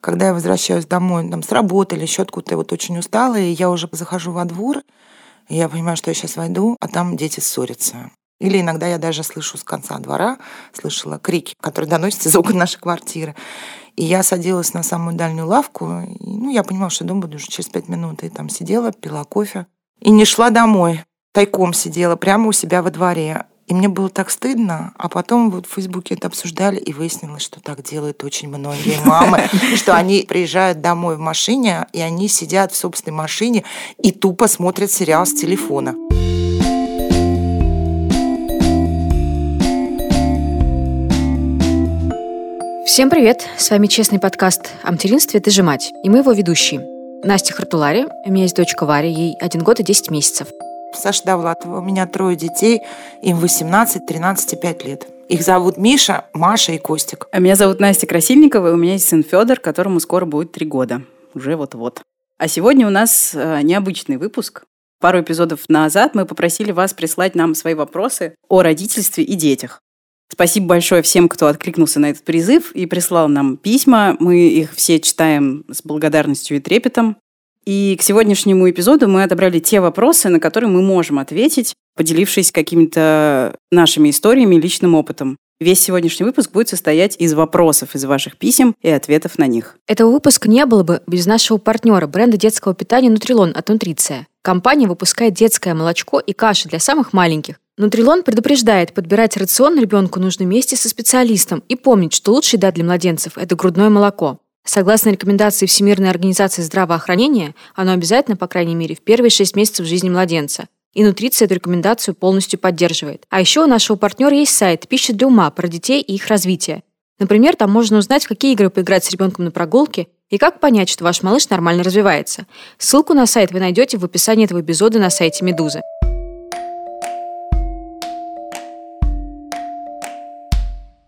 Когда я возвращаюсь домой, там, с работы или еще откуда-то, вот очень устала, и я уже захожу во двор, и я понимаю, что я сейчас войду, а там дети ссорятся. Или иногда я даже слышу с конца двора, слышала крики, которые доносятся из окон нашей квартиры. И я садилась на самую дальнюю лавку, и, ну, я понимала, что дома буду уже через пять минут, и там сидела, пила кофе. И не шла домой, тайком сидела прямо у себя во дворе. И мне было так стыдно, а потом вот в Фейсбуке это обсуждали, и выяснилось, что так делают очень многие мамы, что они приезжают домой в машине, и они сидят в собственной машине и тупо смотрят сериал с телефона. Всем привет! С вами честный подкаст о материнстве «Ты же мать» и мы его ведущие. Настя Хартулари, у меня есть дочка Варя, ей один год и 10 месяцев. Саша Довлатова. У меня трое детей, им 18, 13 и 5 лет. Их зовут Миша, Маша и Костик. А меня зовут Настя Красильникова, и у меня есть сын Федор, которому скоро будет 3 года. Уже вот-вот. А сегодня у нас э, необычный выпуск. Пару эпизодов назад мы попросили вас прислать нам свои вопросы о родительстве и детях. Спасибо большое всем, кто откликнулся на этот призыв и прислал нам письма. Мы их все читаем с благодарностью и трепетом. И к сегодняшнему эпизоду мы отобрали те вопросы, на которые мы можем ответить, поделившись какими-то нашими историями личным опытом. Весь сегодняшний выпуск будет состоять из вопросов из ваших писем и ответов на них. Этого выпуска не было бы без нашего партнера бренда детского питания «Нутрилон» от «Нутриция». Компания выпускает детское молочко и каши для самых маленьких. Нутрилон предупреждает подбирать рацион ребенку нужно вместе со специалистом и помнить, что лучшая еда для младенцев – это грудное молоко. Согласно рекомендации Всемирной организации здравоохранения, оно обязательно, по крайней мере, в первые шесть месяцев жизни младенца. И Нутриция эту рекомендацию полностью поддерживает. А еще у нашего партнера есть сайт «Пища для ума» про детей и их развитие. Например, там можно узнать, в какие игры поиграть с ребенком на прогулке и как понять, что ваш малыш нормально развивается. Ссылку на сайт вы найдете в описании этого эпизода на сайте «Медузы».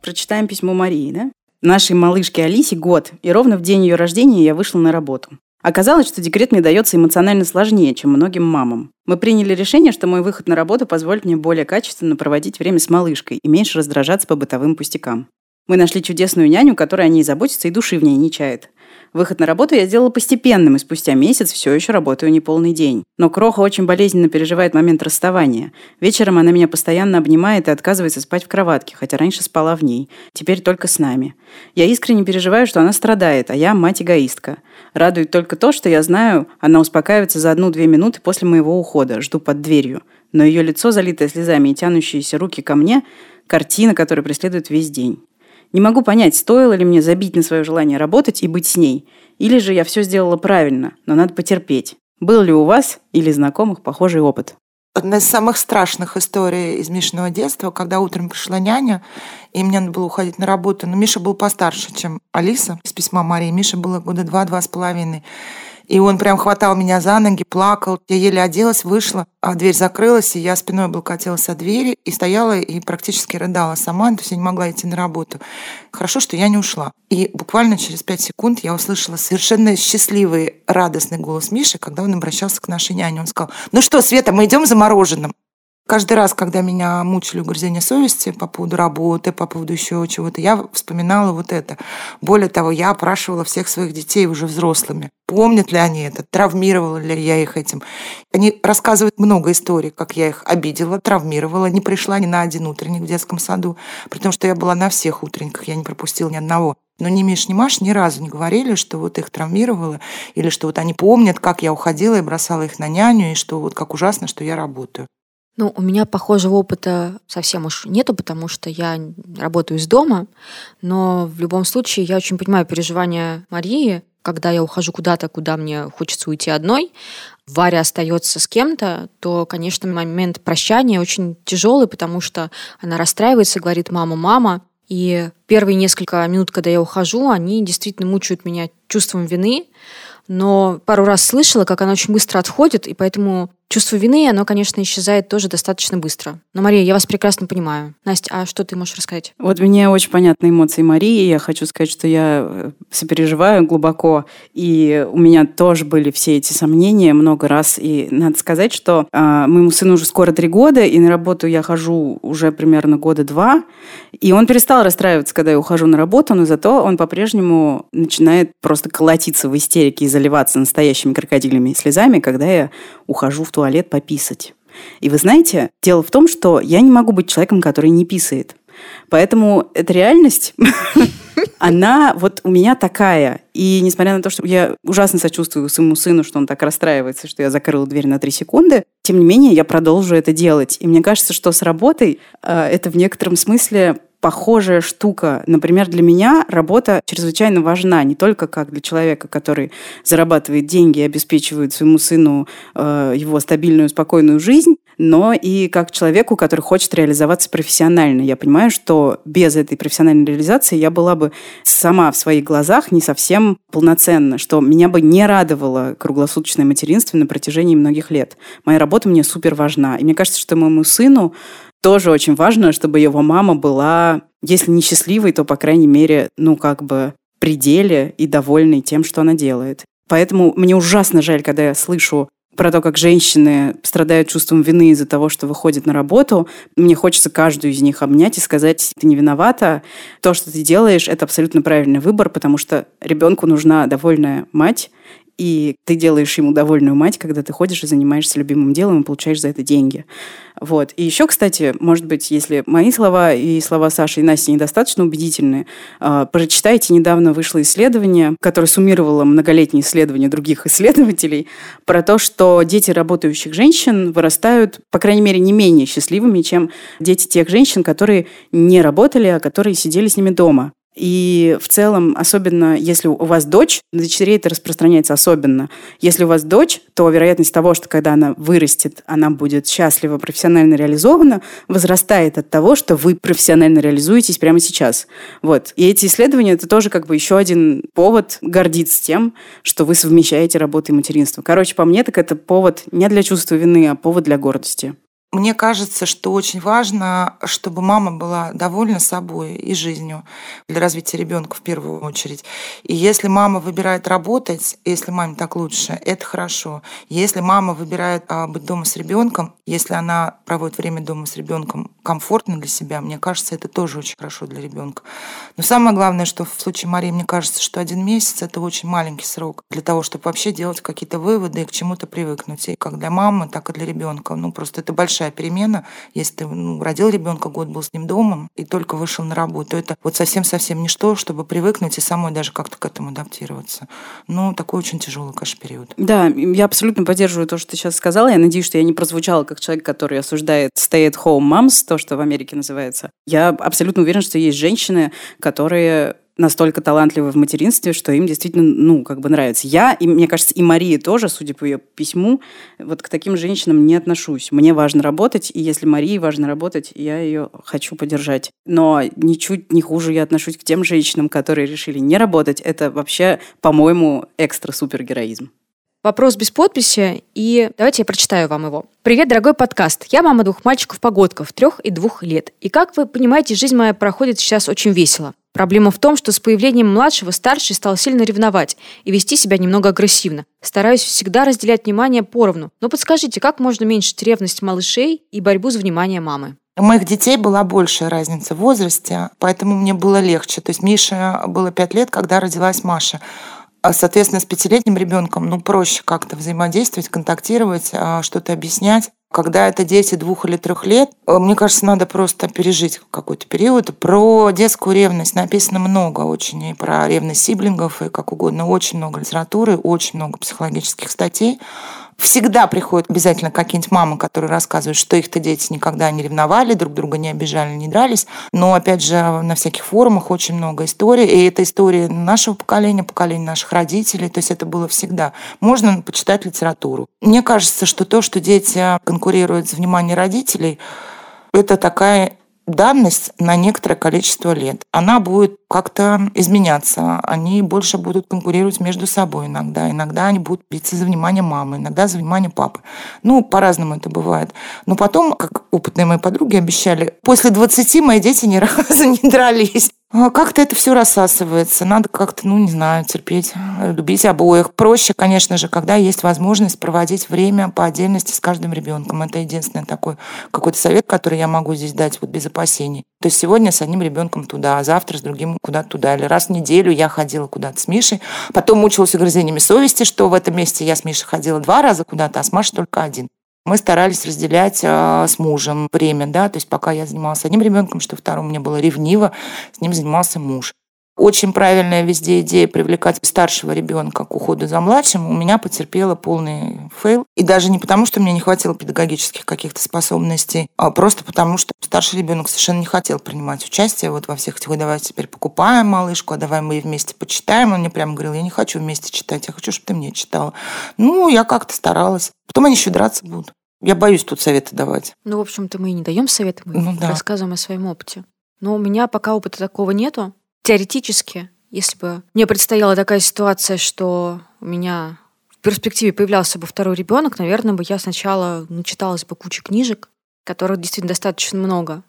Прочитаем письмо Марии, да? Нашей малышке Алисе год, и ровно в день ее рождения я вышла на работу. Оказалось, что декрет мне дается эмоционально сложнее, чем многим мамам. Мы приняли решение, что мой выход на работу позволит мне более качественно проводить время с малышкой и меньше раздражаться по бытовым пустякам. Мы нашли чудесную няню, которая о ней заботится и души в ней не чает. Выход на работу я сделала постепенным, и спустя месяц все еще работаю неполный день. Но Кроха очень болезненно переживает момент расставания. Вечером она меня постоянно обнимает и отказывается спать в кроватке, хотя раньше спала в ней. Теперь только с нами. Я искренне переживаю, что она страдает, а я мать-эгоистка. Радует только то, что я знаю, она успокаивается за одну-две минуты после моего ухода, жду под дверью. Но ее лицо, залитое слезами и тянущиеся руки ко мне, картина, которая преследует весь день. Не могу понять, стоило ли мне забить на свое желание работать и быть с ней, или же я все сделала правильно, но надо потерпеть. Был ли у вас или знакомых похожий опыт? Одна из самых страшных историй из Мишиного детства, когда утром пришла няня, и мне надо было уходить на работу. Но Миша был постарше, чем Алиса из письма Марии. Миша было года два-два с половиной. И он прям хватал меня за ноги, плакал. Я еле оделась, вышла, а дверь закрылась, и я спиной облокотилась от двери и стояла и практически рыдала сама, то есть я не могла идти на работу. Хорошо, что я не ушла. И буквально через пять секунд я услышала совершенно счастливый, радостный голос Миши, когда он обращался к нашей няне. Он сказал, ну что, Света, мы идем за мороженым. Каждый раз, когда меня мучили угрызения совести по поводу работы, по поводу еще чего-то, я вспоминала вот это. Более того, я опрашивала всех своих детей уже взрослыми. Помнят ли они это? Травмировала ли я их этим? Они рассказывают много историй, как я их обидела, травмировала, не пришла ни на один утренник в детском саду, при том, что я была на всех утренниках, я не пропустила ни одного. Но ни Миш, ни Маш ни разу не говорили, что вот их травмировало, или что вот они помнят, как я уходила и бросала их на няню, и что вот как ужасно, что я работаю. Ну, у меня похожего опыта совсем уж нету, потому что я работаю из дома, но в любом случае я очень понимаю переживания Марии, когда я ухожу куда-то, куда мне хочется уйти одной, Варя остается с кем-то, то, конечно, момент прощания очень тяжелый, потому что она расстраивается, говорит «мама, мама», и первые несколько минут, когда я ухожу, они действительно мучают меня чувством вины, но пару раз слышала, как она очень быстро отходит, и поэтому Чувство вины, оно, конечно, исчезает тоже достаточно быстро. Но, Мария, я вас прекрасно понимаю. Настя, а что ты можешь рассказать? Вот мне очень понятны эмоции Марии. Я хочу сказать, что я э, сопереживаю глубоко. И у меня тоже были все эти сомнения много раз. И надо сказать, что э, моему сыну уже скоро три года, и на работу я хожу уже примерно года два. И он перестал расстраиваться, когда я ухожу на работу, но зато он по-прежнему начинает просто колотиться в истерике и заливаться настоящими крокодилями и слезами, когда я ухожу в туалет пописать. И вы знаете, дело в том, что я не могу быть человеком, который не писает. Поэтому эта реальность, она вот у меня такая. И несмотря на то, что я ужасно сочувствую своему сыну, что он так расстраивается, что я закрыла дверь на три секунды, тем не менее я продолжу это делать. И мне кажется, что с работой э, это в некотором смысле похожая штука. Например, для меня работа чрезвычайно важна, не только как для человека, который зарабатывает деньги и обеспечивает своему сыну э, его стабильную, спокойную жизнь, но и как человеку, который хочет реализоваться профессионально. Я понимаю, что без этой профессиональной реализации я была бы сама в своих глазах не совсем полноценна, что меня бы не радовало круглосуточное материнство на протяжении многих лет. Моя работа мне супер важна. И мне кажется, что моему сыну тоже очень важно, чтобы его мама была, если не счастливой, то, по крайней мере, ну, как бы пределе и довольной тем, что она делает. Поэтому мне ужасно жаль, когда я слышу про то, как женщины страдают чувством вины из-за того, что выходят на работу. Мне хочется каждую из них обнять и сказать, ты не виновата. То, что ты делаешь, это абсолютно правильный выбор, потому что ребенку нужна довольная мать, и ты делаешь ему довольную мать, когда ты ходишь и занимаешься любимым делом и получаешь за это деньги. Вот. И еще, кстати, может быть, если мои слова и слова Саши и Насти недостаточно убедительны, э, прочитайте, недавно вышло исследование, которое суммировало многолетние исследования других исследователей про то, что дети работающих женщин вырастают, по крайней мере, не менее счастливыми, чем дети тех женщин, которые не работали, а которые сидели с ними дома. И в целом, особенно если у вас дочь, на дочерей это распространяется особенно. Если у вас дочь, то вероятность того, что когда она вырастет, она будет счастлива, профессионально реализована, возрастает от того, что вы профессионально реализуетесь прямо сейчас. Вот. И эти исследования – это тоже как бы еще один повод гордиться тем, что вы совмещаете работу и материнство. Короче, по мне, так это повод не для чувства вины, а повод для гордости. Мне кажется, что очень важно, чтобы мама была довольна собой и жизнью для развития ребенка в первую очередь. И если мама выбирает работать, если маме так лучше, это хорошо. Если мама выбирает а, быть дома с ребенком, если она проводит время дома с ребенком комфортно для себя, мне кажется, это тоже очень хорошо для ребенка. Но самое главное, что в случае Марии, мне кажется, что один месяц это очень маленький срок для того, чтобы вообще делать какие-то выводы и к чему-то привыкнуть. И как для мамы, так и для ребенка. Ну, просто это большая большая перемена. Если ты ну, родил ребенка, год был с ним дома и только вышел на работу, это вот совсем-совсем ничто, чтобы привыкнуть и самой даже как-то к этому адаптироваться. Ну, такой очень тяжелый, конечно, период. Да, я абсолютно поддерживаю то, что ты сейчас сказала. Я надеюсь, что я не прозвучала как человек, который осуждает stay-at-home moms, то, что в Америке называется. Я абсолютно уверена, что есть женщины, которые настолько талантливы в материнстве, что им действительно, ну, как бы нравится. Я, и мне кажется, и Мария тоже, судя по ее письму, вот к таким женщинам не отношусь. Мне важно работать, и если Марии важно работать, я ее хочу поддержать. Но ничуть не хуже я отношусь к тем женщинам, которые решили не работать. Это вообще, по-моему, экстра-супергероизм. Вопрос без подписи, и давайте я прочитаю вам его. Привет, дорогой подкаст. Я мама двух мальчиков-погодков, трех и двух лет. И как вы понимаете, жизнь моя проходит сейчас очень весело. Проблема в том, что с появлением младшего старший стал сильно ревновать и вести себя немного агрессивно. Стараюсь всегда разделять внимание поровну. Но подскажите, как можно уменьшить ревность малышей и борьбу за внимание мамы? У моих детей была большая разница в возрасте, поэтому мне было легче. То есть Мише было пять лет, когда родилась Маша. А, соответственно, с пятилетним ребенком ну, проще как-то взаимодействовать, контактировать, а, что-то объяснять. Когда это дети двух или трех лет, э, мне кажется, надо просто пережить какой-то период. Про детскую ревность написано много очень, и про ревность сиблингов, и как угодно. Очень много литературы, очень много психологических статей. Всегда приходят обязательно какие-нибудь мамы, которые рассказывают, что их-то дети никогда не ревновали, друг друга не обижали, не дрались. Но, опять же, на всяких форумах очень много историй. И это история нашего поколения, поколения наших родителей. То есть это было всегда. Можно почитать литературу. Мне кажется, что то, что дети конкурируют за внимание родителей, это такая данность на некоторое количество лет. Она будет как-то изменяться. Они больше будут конкурировать между собой иногда. Иногда они будут биться за внимание мамы, иногда за внимание папы. Ну, по-разному это бывает. Но потом, как опытные мои подруги обещали, после 20 мои дети ни разу не дрались. А как-то это все рассасывается. Надо как-то, ну, не знаю, терпеть, любить обоих. Проще, конечно же, когда есть возможность проводить время по отдельности с каждым ребенком. Это единственный такой какой-то совет, который я могу здесь дать вот без опасений. То есть сегодня с одним ребенком туда, а завтра с другим куда-то туда. Или раз в неделю я ходила куда-то с Мишей. Потом мучилась угрызениями совести, что в этом месте я с Мишей ходила два раза куда-то, а с Машей только один мы старались разделять э, с мужем время, да, то есть пока я занималась одним ребенком, что вторым мне было ревниво, с ним занимался муж. Очень правильная везде идея привлекать старшего ребенка к уходу за младшим. У меня потерпела полный fail. И даже не потому, что мне не хватило педагогических каких-то способностей, а просто потому, что старший ребенок совершенно не хотел принимать участие вот во всех этих, давай теперь покупаем малышку, а давай мы вместе почитаем. Он мне прямо говорил, я не хочу вместе читать, я хочу, чтобы ты мне читала. Ну, я как-то старалась. Потом они еще драться будут. Я боюсь тут советы давать. Ну, в общем-то, мы и не даем советы, мы ну, да. рассказываем о своем опыте. Но у меня пока опыта такого нету. Теоретически, если бы мне предстояла такая ситуация, что у меня в перспективе появлялся бы второй ребенок, наверное, бы я сначала начиталась бы кучу книжек, которых действительно достаточно много,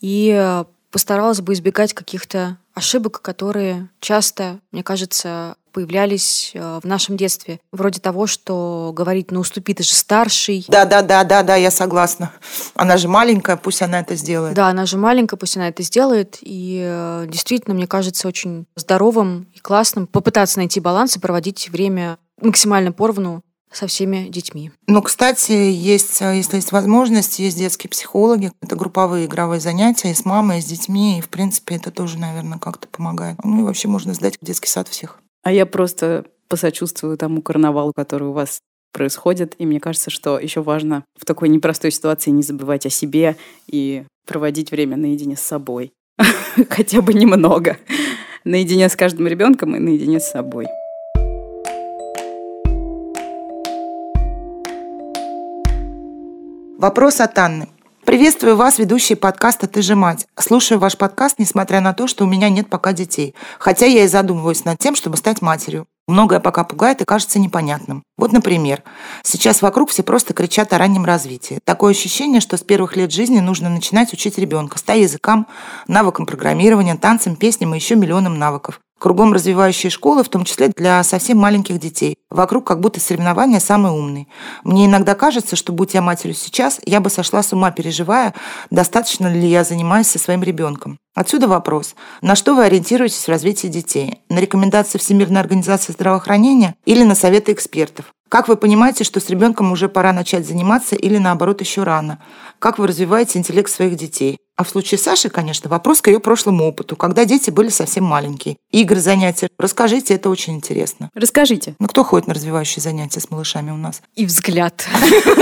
и постаралась бы избегать каких-то ошибок, которые часто, мне кажется, появлялись э, в нашем детстве. Вроде того, что говорить, ну уступи, ты же старший. Да, да, да, да, да, я согласна. Она же маленькая, пусть она это сделает. Да, она же маленькая, пусть она это сделает. И э, действительно, мне кажется, очень здоровым и классным попытаться найти баланс и проводить время максимально поровну со всеми детьми. Ну, кстати, есть, э, если есть возможность, есть детские психологи. Это групповые игровые занятия и с мамой, и с детьми. И, в принципе, это тоже, наверное, как-то помогает. Ну и вообще можно сдать в детский сад всех. А я просто посочувствую тому карнавалу, который у вас происходит. И мне кажется, что еще важно в такой непростой ситуации не забывать о себе и проводить время наедине с собой. Хотя бы немного. Наедине с каждым ребенком и наедине с собой. Вопрос от Анны. Приветствую вас, ведущие подкаста «Ты же мать». Слушаю ваш подкаст, несмотря на то, что у меня нет пока детей. Хотя я и задумываюсь над тем, чтобы стать матерью. Многое пока пугает и кажется непонятным. Вот, например, сейчас вокруг все просто кричат о раннем развитии. Такое ощущение, что с первых лет жизни нужно начинать учить ребенка, ста языкам, навыкам программирования, танцам, песням и еще миллионам навыков. Кругом развивающие школы, в том числе для совсем маленьких детей. Вокруг как будто соревнования самый умный. Мне иногда кажется, что будь я матерью сейчас, я бы сошла с ума, переживая, достаточно ли я занимаюсь со своим ребенком. Отсюда вопрос. На что вы ориентируетесь в развитии детей? На рекомендации Всемирной организации здравоохранения или на советы экспертов? Как вы понимаете, что с ребенком уже пора начать заниматься или наоборот еще рано? Как вы развиваете интеллект своих детей? А в случае Саши, конечно, вопрос к ее прошлому опыту, когда дети были совсем маленькие. Игры, занятия. Расскажите, это очень интересно. Расскажите. Ну, кто ходит на развивающие занятия с малышами у нас? И взгляд.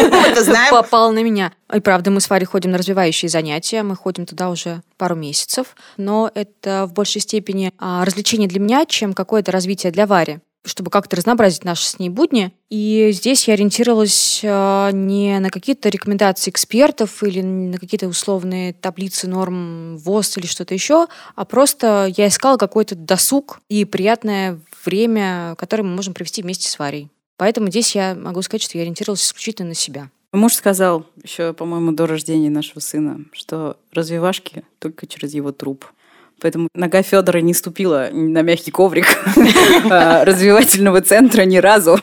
Попал на меня. И правда, мы с Варей ходим на развивающие занятия. Мы ходим туда уже пару месяцев. Но это в большей степени а, развлечение для меня, чем какое-то развитие для Вари чтобы как-то разнообразить наши с ней будни. И здесь я ориентировалась а, не на какие-то рекомендации экспертов или на какие-то условные таблицы норм ВОЗ или что-то еще, а просто я искала какой-то досуг и приятное время, которое мы можем провести вместе с Варей. Поэтому здесь я могу сказать, что я ориентировалась исключительно на себя. Муж сказал еще, по-моему, до рождения нашего сына, что развивашки только через его труп. Поэтому нога Федора не ступила на мягкий коврик а, развивательного центра ни разу.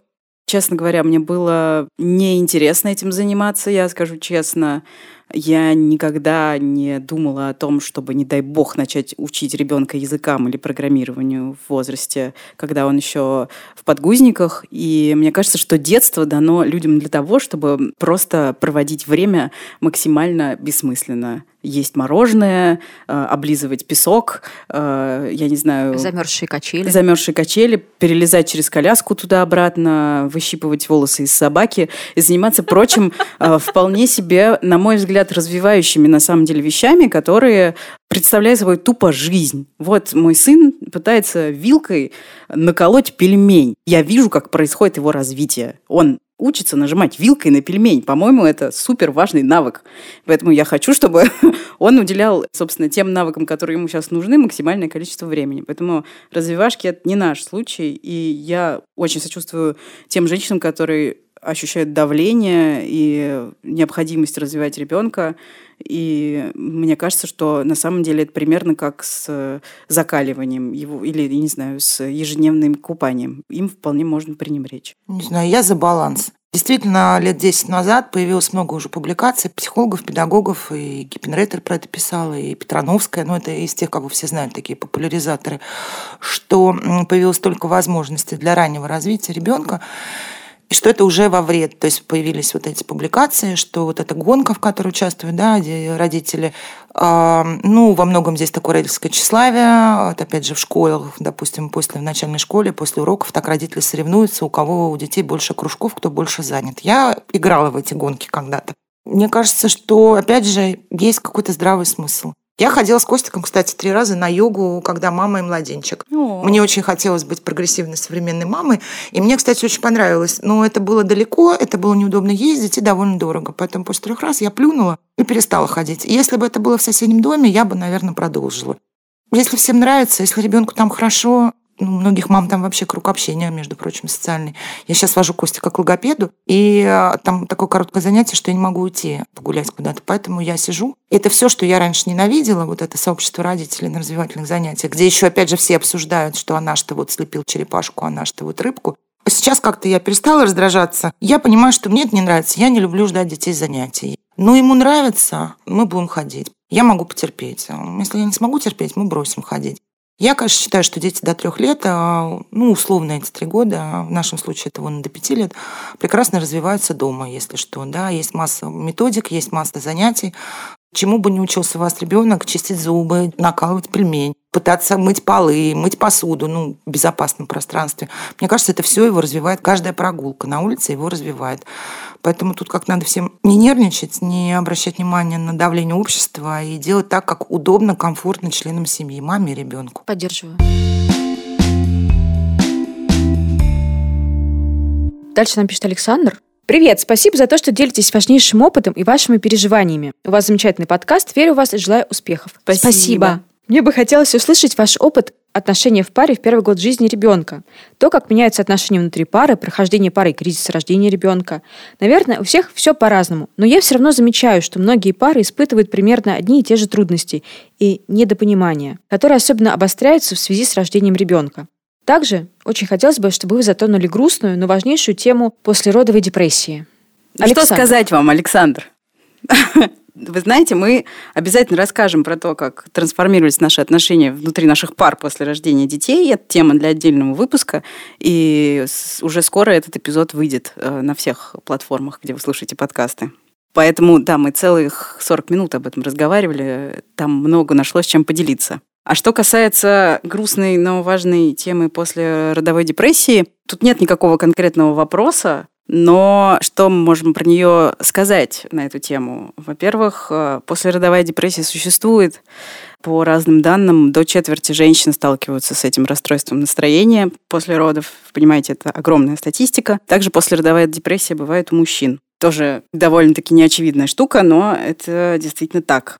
Честно говоря, мне было неинтересно этим заниматься, я скажу честно. Я никогда не думала о том, чтобы, не дай бог, начать учить ребенка языкам или программированию в возрасте, когда он еще в подгузниках. И мне кажется, что детство дано людям для того, чтобы просто проводить время максимально бессмысленно есть мороженое, э, облизывать песок, э, я не знаю... Замерзшие качели. Замерзшие качели, перелезать через коляску туда-обратно, выщипывать волосы из собаки и заниматься прочим э, вполне себе, на мой взгляд, развивающими на самом деле вещами, которые представляют собой тупо жизнь. Вот мой сын пытается вилкой наколоть пельмень. Я вижу, как происходит его развитие. Он учится нажимать вилкой на пельмень. По-моему, это супер важный навык. Поэтому я хочу, чтобы он уделял, собственно, тем навыкам, которые ему сейчас нужны, максимальное количество времени. Поэтому развивашки – это не наш случай. И я очень сочувствую тем женщинам, которые ощущают давление и необходимость развивать ребенка. И мне кажется, что на самом деле это примерно как с закаливанием его, или, я не знаю, с ежедневным купанием. Им вполне можно пренебречь. Не знаю, я за баланс. Действительно, лет 10 назад появилось много уже публикаций психологов, педагогов, и Гиппенрейтер про это писала, и Петрановская, ну, это из тех, как вы все знаете, такие популяризаторы, что появилось столько возможностей для раннего развития ребенка, и что это уже во вред. То есть появились вот эти публикации, что вот эта гонка, в которой участвуют да, родители, э, ну, во многом здесь такое родительское тщеславие. Вот опять же, в школах, допустим, после в начальной школе, после уроков, так родители соревнуются, у кого у детей больше кружков, кто больше занят. Я играла в эти гонки когда-то. Мне кажется, что, опять же, есть какой-то здравый смысл. Я ходила с Костиком, кстати, три раза на йогу, когда мама и младенчик. О. Мне очень хотелось быть прогрессивной современной мамой. И мне, кстати, очень понравилось. Но это было далеко, это было неудобно ездить и довольно дорого. Поэтому после трех раз я плюнула и перестала ходить. И если бы это было в соседнем доме, я бы, наверное, продолжила. Если всем нравится, если ребенку там хорошо, ну, многих мам там вообще круг общения, между прочим, социальный. Я сейчас вожу Костика к логопеду, и а, там такое короткое занятие, что я не могу уйти погулять куда-то. Поэтому я сижу. Это все, что я раньше ненавидела, вот это сообщество родителей на развивательных занятиях, где еще, опять же, все обсуждают, что она что вот слепил черепашку, она что вот рыбку. Сейчас как-то я перестала раздражаться. Я понимаю, что мне это не нравится. Я не люблю ждать детей занятий. Но ему нравится, мы будем ходить. Я могу потерпеть. Если я не смогу терпеть, мы бросим ходить. Я, конечно, считаю, что дети до трех лет, а, ну, условно эти три года, а в нашем случае это вон до пяти лет, прекрасно развиваются дома, если что. Да? Есть масса методик, есть масса занятий. Чему бы не учился вас ребенок, чистить зубы, накалывать пельмень, пытаться мыть полы, мыть посуду, ну, в безопасном пространстве. Мне кажется, это все его развивает, каждая прогулка на улице его развивает. Поэтому тут как надо всем не нервничать, не обращать внимания на давление общества и делать так, как удобно, комфортно членам семьи, маме и ребенку. Поддерживаю. Дальше нам пишет Александр. Привет, спасибо за то, что делитесь важнейшим опытом и вашими переживаниями. У вас замечательный подкаст, верю в вас и желаю успехов. Спасибо. спасибо. Мне бы хотелось услышать ваш опыт отношения в паре в первый год жизни ребенка. То, как меняются отношения внутри пары, прохождение пары и кризис рождения ребенка. Наверное, у всех все по-разному. Но я все равно замечаю, что многие пары испытывают примерно одни и те же трудности и недопонимания, которые особенно обостряются в связи с рождением ребенка. Также очень хотелось бы, чтобы вы затронули грустную, но важнейшую тему послеродовой депрессии. Александр. Что сказать вам, Александр? Вы знаете, мы обязательно расскажем про то, как трансформировались наши отношения внутри наших пар после рождения детей. Это тема для отдельного выпуска. И уже скоро этот эпизод выйдет э, на всех платформах, где вы слушаете подкасты. Поэтому, да, мы целых 40 минут об этом разговаривали. Там много нашлось чем поделиться. А что касается грустной, но важной темы после родовой депрессии, тут нет никакого конкретного вопроса. Но что мы можем про нее сказать на эту тему? Во-первых, э, послеродовая депрессия существует. По разным данным, до четверти женщин сталкиваются с этим расстройством настроения после родов. Понимаете, это огромная статистика. Также послеродовая депрессия бывает у мужчин. Тоже довольно-таки неочевидная штука, но это действительно так.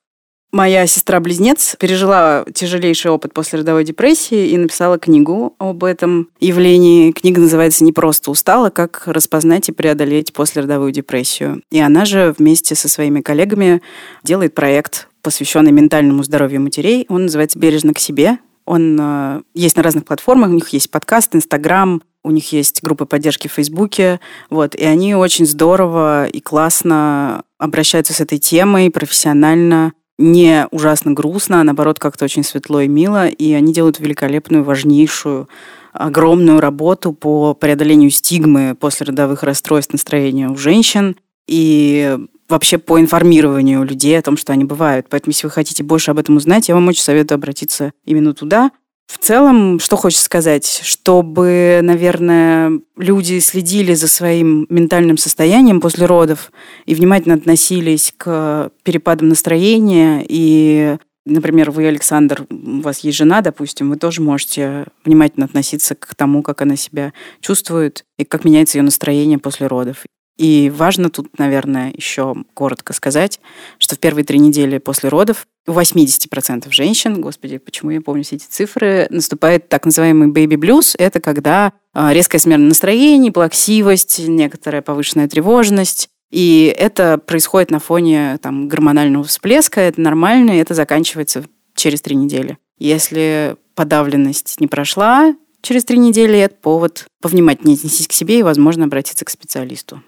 Моя сестра-близнец пережила тяжелейший опыт после родовой депрессии и написала книгу об этом явлении. Книга называется «Не просто устала. Как распознать и преодолеть послеродовую депрессию». И она же вместе со своими коллегами делает проект, посвященный ментальному здоровью матерей. Он называется «Бережно к себе». Он э, есть на разных платформах, у них есть подкаст, Инстаграм, у них есть группы поддержки в Фейсбуке, вот, и они очень здорово и классно обращаются с этой темой профессионально, не ужасно грустно, а наоборот как-то очень светло и мило, и они делают великолепную, важнейшую, огромную работу по преодолению стигмы после родовых расстройств настроения у женщин и вообще по информированию людей о том, что они бывают. Поэтому, если вы хотите больше об этом узнать, я вам очень советую обратиться именно туда. В целом, что хочется сказать, чтобы, наверное, люди следили за своим ментальным состоянием после родов и внимательно относились к перепадам настроения и Например, вы, Александр, у вас есть жена, допустим, вы тоже можете внимательно относиться к тому, как она себя чувствует и как меняется ее настроение после родов. И важно тут, наверное, еще коротко сказать, что в первые три недели после родов у 80% женщин, господи, почему я помню все эти цифры, наступает так называемый baby blues. Это когда а, резкая смена настроения, плаксивость, некоторая повышенная тревожность. И это происходит на фоне там, гормонального всплеска, это нормально, и это заканчивается через три недели. Если подавленность не прошла через три недели, это повод повнимательнее отнестись к себе и, возможно, обратиться к специалисту.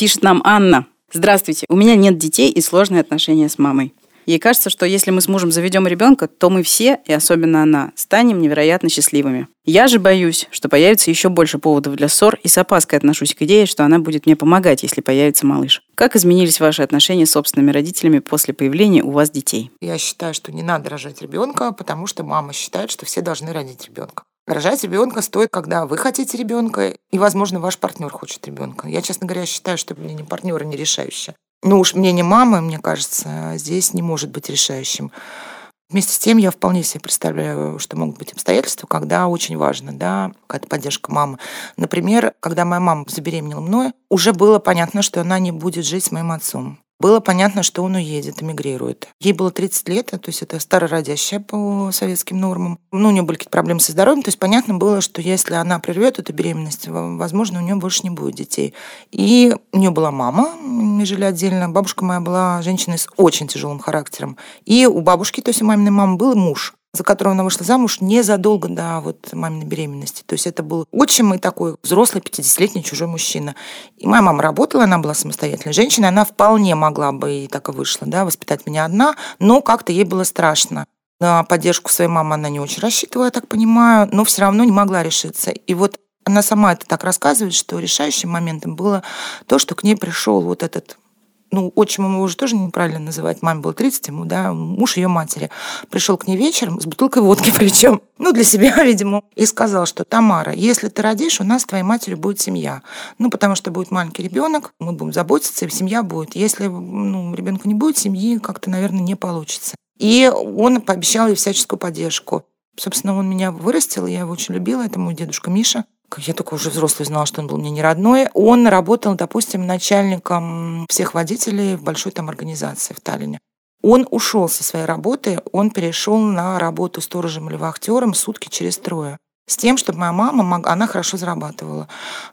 Пишет нам Анна. Здравствуйте, у меня нет детей и сложные отношения с мамой. Ей кажется, что если мы с мужем заведем ребенка, то мы все, и особенно она, станем невероятно счастливыми. Я же боюсь, что появится еще больше поводов для ссор, и с опаской отношусь к идее, что она будет мне помогать, если появится малыш. Как изменились ваши отношения с собственными родителями после появления у вас детей? Я считаю, что не надо рожать ребенка, потому что мама считает, что все должны родить ребенка. Рожать ребенка стоит, когда вы хотите ребенка, и, возможно, ваш партнер хочет ребенка. Я, честно говоря, считаю, что мнение партнера не решающее. Ну уж мнение мамы, мне кажется, здесь не может быть решающим. Вместе с тем я вполне себе представляю, что могут быть обстоятельства, когда очень важно, да, какая-то поддержка мамы. Например, когда моя мама забеременела мной, уже было понятно, что она не будет жить с моим отцом. Было понятно, что он уедет, эмигрирует. Ей было 30 лет, то есть это старородящая по советским нормам. Ну, у нее были какие-то проблемы со здоровьем, то есть понятно было, что если она прервет эту беременность, возможно, у нее больше не будет детей. И у нее была мама, мы жили отдельно. Бабушка моя была женщиной с очень тяжелым характером. И у бабушки, то есть у маминой мамы, был муж за которого она вышла замуж незадолго до вот маминой беременности. То есть это был отчим и такой взрослый 50-летний чужой мужчина. И моя мама работала, она была самостоятельной женщиной, она вполне могла бы и так и вышла, да, воспитать меня одна, но как-то ей было страшно. На поддержку своей мамы она не очень рассчитывала, я так понимаю, но все равно не могла решиться. И вот она сама это так рассказывает, что решающим моментом было то, что к ней пришел вот этот ну, отчимом его уже тоже неправильно называть, маме было 30, ему, да, муж ее матери, пришел к ней вечером с бутылкой водки причем, ну, для себя, видимо, и сказал, что Тамара, если ты родишь, у нас с твоей матерью будет семья. Ну, потому что будет маленький ребенок, мы будем заботиться, и семья будет. Если ну, ребенка не будет, семьи как-то, наверное, не получится. И он пообещал ей всяческую поддержку. Собственно, он меня вырастил, я его очень любила, это мой дедушка Миша я только уже взрослый знала, что он был мне не родной. Он работал, допустим, начальником всех водителей в большой там организации в Таллине. Он ушел со своей работы, он перешел на работу сторожем или вахтером сутки через трое с тем, чтобы моя мама, она хорошо зарабатывала,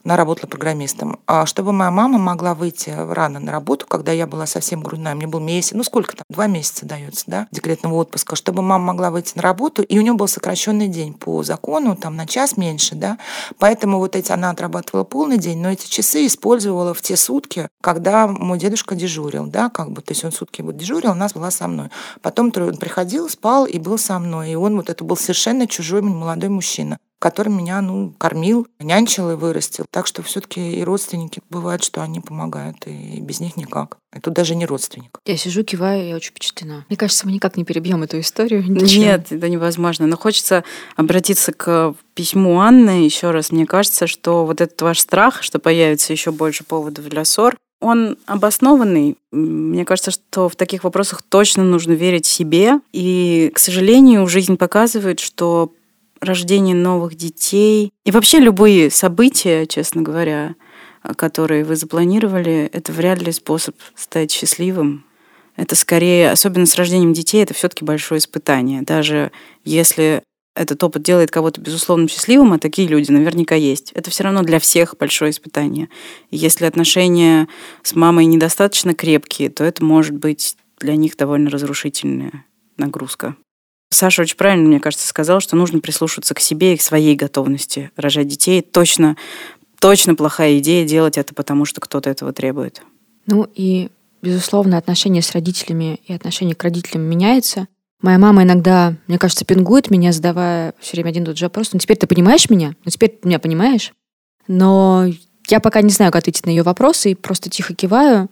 она работала программистом, а чтобы моя мама могла выйти рано на работу, когда я была совсем грудная, мне был месяц, ну сколько там, два месяца дается, да, декретного отпуска, чтобы мама могла выйти на работу, и у нее был сокращенный день по закону, там на час меньше, да, поэтому вот эти, она отрабатывала полный день, но эти часы использовала в те сутки, когда мой дедушка дежурил, да, как бы, то есть он сутки вот дежурил, у нас была со мной. Потом он приходил, спал и был со мной, и он вот это был совершенно чужой молодой мужчина который меня, ну, кормил, нянчил и вырастил. Так что все-таки и родственники бывают, что они помогают, и без них никак. И тут даже не родственник. Я сижу, киваю, я очень впечатлена. Мне кажется, мы никак не перебьем эту историю. Ничем. Нет, это невозможно. Но хочется обратиться к письму Анны еще раз. Мне кажется, что вот этот ваш страх, что появится еще больше поводов для ссор, он обоснованный. Мне кажется, что в таких вопросах точно нужно верить себе. И, к сожалению, жизнь показывает, что рождение новых детей и вообще любые события, честно говоря, которые вы запланировали, это вряд ли способ стать счастливым. Это скорее, особенно с рождением детей, это все-таки большое испытание. Даже если этот опыт делает кого-то безусловно счастливым, а такие люди наверняка есть. Это все равно для всех большое испытание. И если отношения с мамой недостаточно крепкие, то это может быть для них довольно разрушительная нагрузка. Саша очень правильно, мне кажется, сказал, что нужно прислушиваться к себе и к своей готовности рожать детей. Точно, точно плохая идея делать это, потому что кто-то этого требует. Ну и, безусловно, отношение с родителями и отношение к родителям меняется. Моя мама иногда, мне кажется, пингует меня, задавая все время один и тот же вопрос. Ну, теперь ты понимаешь меня? Ну, теперь ты меня понимаешь? Но я пока не знаю, как ответить на ее вопросы и просто тихо киваю.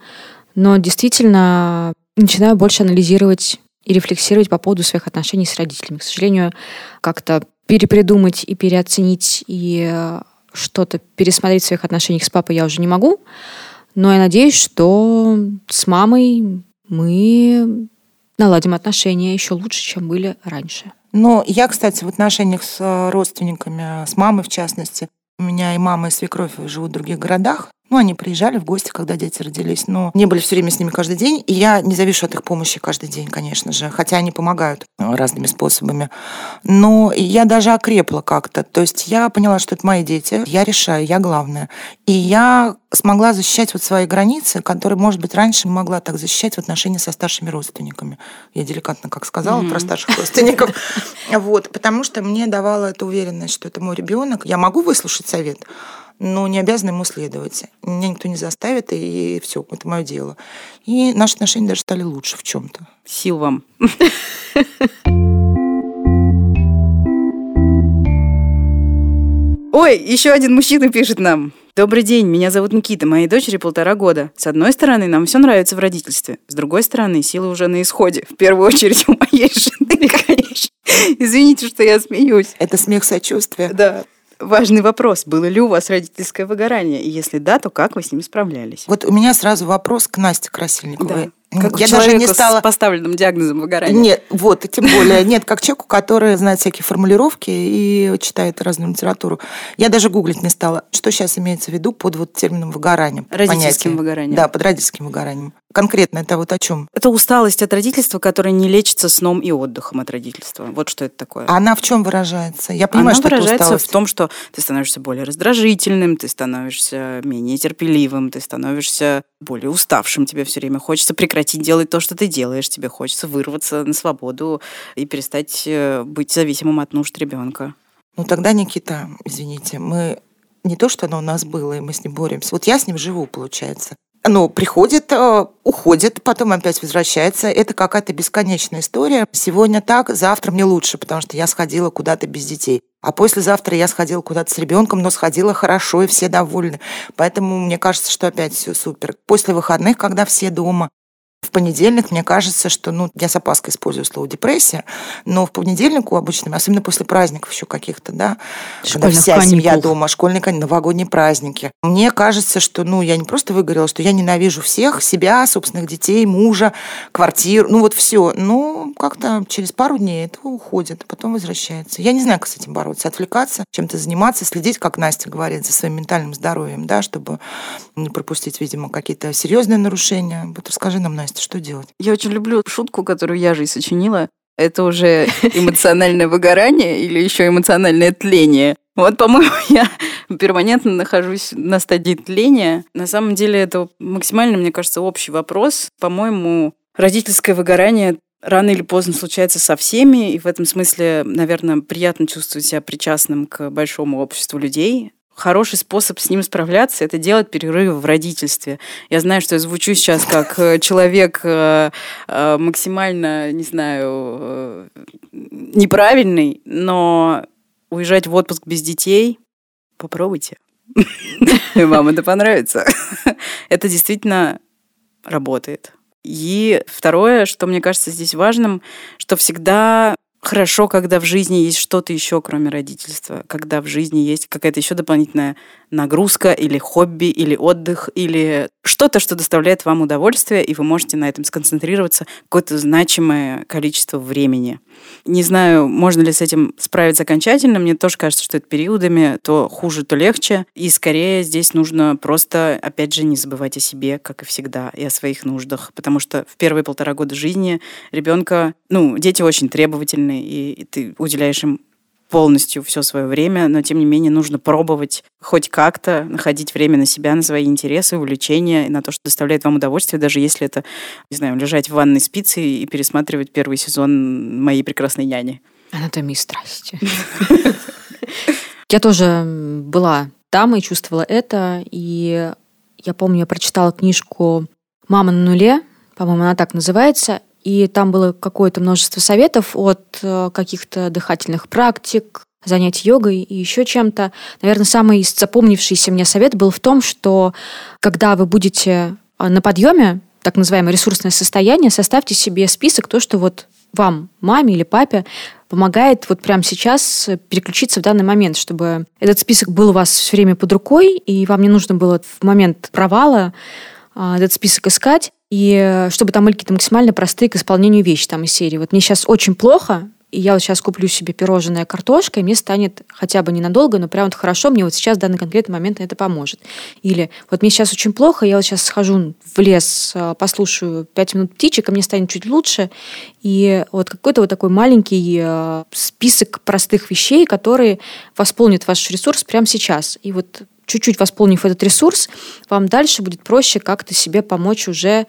Но действительно начинаю больше анализировать и рефлексировать по поводу своих отношений с родителями. К сожалению, как-то перепридумать и переоценить и э, что-то пересмотреть в своих отношениях с папой я уже не могу. Но я надеюсь, что с мамой мы наладим отношения еще лучше, чем были раньше. Но я, кстати, в отношениях с родственниками, с мамой в частности, у меня и мама, и свекровь живут в других городах. Ну, они приезжали в гости, когда дети родились, но не были все время с ними каждый день. И я не завишу от их помощи каждый день, конечно же, хотя они помогают разными способами. Но я даже окрепла как-то. То есть я поняла, что это мои дети, я решаю, я главная. И я смогла защищать вот свои границы, которые, может быть, раньше не могла так защищать в отношении со старшими родственниками. Я деликатно как сказала mm-hmm. про старших родственников. Вот, потому что мне давала эта уверенность, что это мой ребенок. Я могу выслушать совет, но не обязана ему следовать. Меня никто не заставит, и все, это мое дело. И наши отношения даже стали лучше в чем-то. Сил вам. Ой, еще один мужчина пишет нам. Добрый день, меня зовут Никита, моей дочери полтора года. С одной стороны, нам все нравится в родительстве. С другой стороны, силы уже на исходе. В первую очередь у моей жены, конечно. Извините, что я смеюсь. Это смех сочувствия. Да. Важный вопрос. Было ли у вас родительское выгорание? И если да, то как вы с ним справлялись? Вот у меня сразу вопрос к Насте Красильниковой. Да. Как я даже не стала... с поставленным диагнозом выгорания. Нет, вот, тем более, нет, как человеку, который знает всякие формулировки и читает разную литературу. Я даже гуглить не стала, что сейчас имеется в виду под вот термином выгоранием. Родительским понятие. выгоранием. Да, под родительским выгоранием. Конкретно это вот о чем? Это усталость от родительства, которая не лечится сном и отдыхом от родительства. Вот что это такое. Она в чем выражается? Я понимаю, она что выражается это усталость. в том, что ты становишься более раздражительным, ты становишься менее терпеливым, ты становишься более уставшим, тебе все время хочется прекратить делать то, что ты делаешь, тебе хочется вырваться на свободу и перестать э, быть зависимым от нужд ребенка. Ну тогда, Никита, извините, мы не то, что оно у нас было, и мы с ним боремся. Вот я с ним живу, получается ну, приходит, э, уходит, потом опять возвращается. Это какая-то бесконечная история. Сегодня так, завтра мне лучше, потому что я сходила куда-то без детей. А послезавтра я сходила куда-то с ребенком, но сходила хорошо, и все довольны. Поэтому мне кажется, что опять все супер. После выходных, когда все дома, в понедельник, мне кажется, что, ну, я с опаской использую слово депрессия, но в понедельник у обычно, особенно после праздников еще каких-то, да, когда вся каникул. семья дома, школьные каникулы, новогодние праздники. Мне кажется, что, ну, я не просто выгорела, что я ненавижу всех, себя, собственных детей, мужа, квартиру, ну, вот все. Но как-то через пару дней это уходит, потом возвращается. Я не знаю, как с этим бороться, отвлекаться, чем-то заниматься, следить, как Настя говорит, за своим ментальным здоровьем, да, чтобы не пропустить, видимо, какие-то серьезные нарушения. Вот расскажи нам, Настя, что делать? Я очень люблю шутку, которую я же и сочинила. Это уже эмоциональное выгорание или еще эмоциональное тление. Вот, по-моему, я перманентно нахожусь на стадии тления. На самом деле это максимально, мне кажется, общий вопрос. По-моему, родительское выгорание рано или поздно случается со всеми, и в этом смысле, наверное, приятно чувствовать себя причастным к большому обществу людей, хороший способ с ним справляться – это делать перерывы в родительстве. Я знаю, что я звучу сейчас как э, человек э, э, максимально, не знаю, неправильный, но уезжать в отпуск без детей – попробуйте. Вам это понравится. Это действительно работает. И второе, что мне кажется здесь важным, что всегда хорошо, когда в жизни есть что-то еще, кроме родительства, когда в жизни есть какая-то еще дополнительная нагрузка или хобби, или отдых, или что-то, что доставляет вам удовольствие, и вы можете на этом сконцентрироваться какое-то значимое количество времени. Не знаю, можно ли с этим справиться окончательно. Мне тоже кажется, что это периодами то хуже, то легче. И скорее здесь нужно просто, опять же, не забывать о себе, как и всегда, и о своих нуждах. Потому что в первые полтора года жизни ребенка, ну, дети очень требовательные, и ты уделяешь им полностью все свое время, но тем не менее нужно пробовать хоть как-то находить время на себя, на свои интересы, увлечения, на то, что доставляет вам удовольствие, даже если это, не знаю, лежать в ванной спице и пересматривать первый сезон «Моей прекрасной няни». Анатомии страсти. Я тоже была там и чувствовала это, и я помню, я прочитала книжку «Мама на нуле», по-моему, она так называется, и там было какое-то множество советов от э, каких-то дыхательных практик, занятий йогой и еще чем-то. Наверное, самый запомнившийся мне совет был в том, что когда вы будете э, на подъеме, так называемое ресурсное состояние, составьте себе список то, что вот вам, маме или папе, помогает вот прямо сейчас переключиться в данный момент, чтобы этот список был у вас все время под рукой, и вам не нужно было в момент провала э, этот список искать, и чтобы там были какие-то максимально простые к исполнению вещи там из серии. Вот мне сейчас очень плохо, и я вот сейчас куплю себе пирожное картошкой, мне станет хотя бы ненадолго, но прям вот хорошо, мне вот сейчас в данный конкретный момент это поможет. Или вот мне сейчас очень плохо, я вот сейчас схожу в лес, а, послушаю пять минут птичек, и мне станет чуть лучше. И вот какой-то вот такой маленький а, список простых вещей, которые восполнят ваш ресурс прямо сейчас. И вот чуть-чуть восполнив этот ресурс, вам дальше будет проще как-то себе помочь уже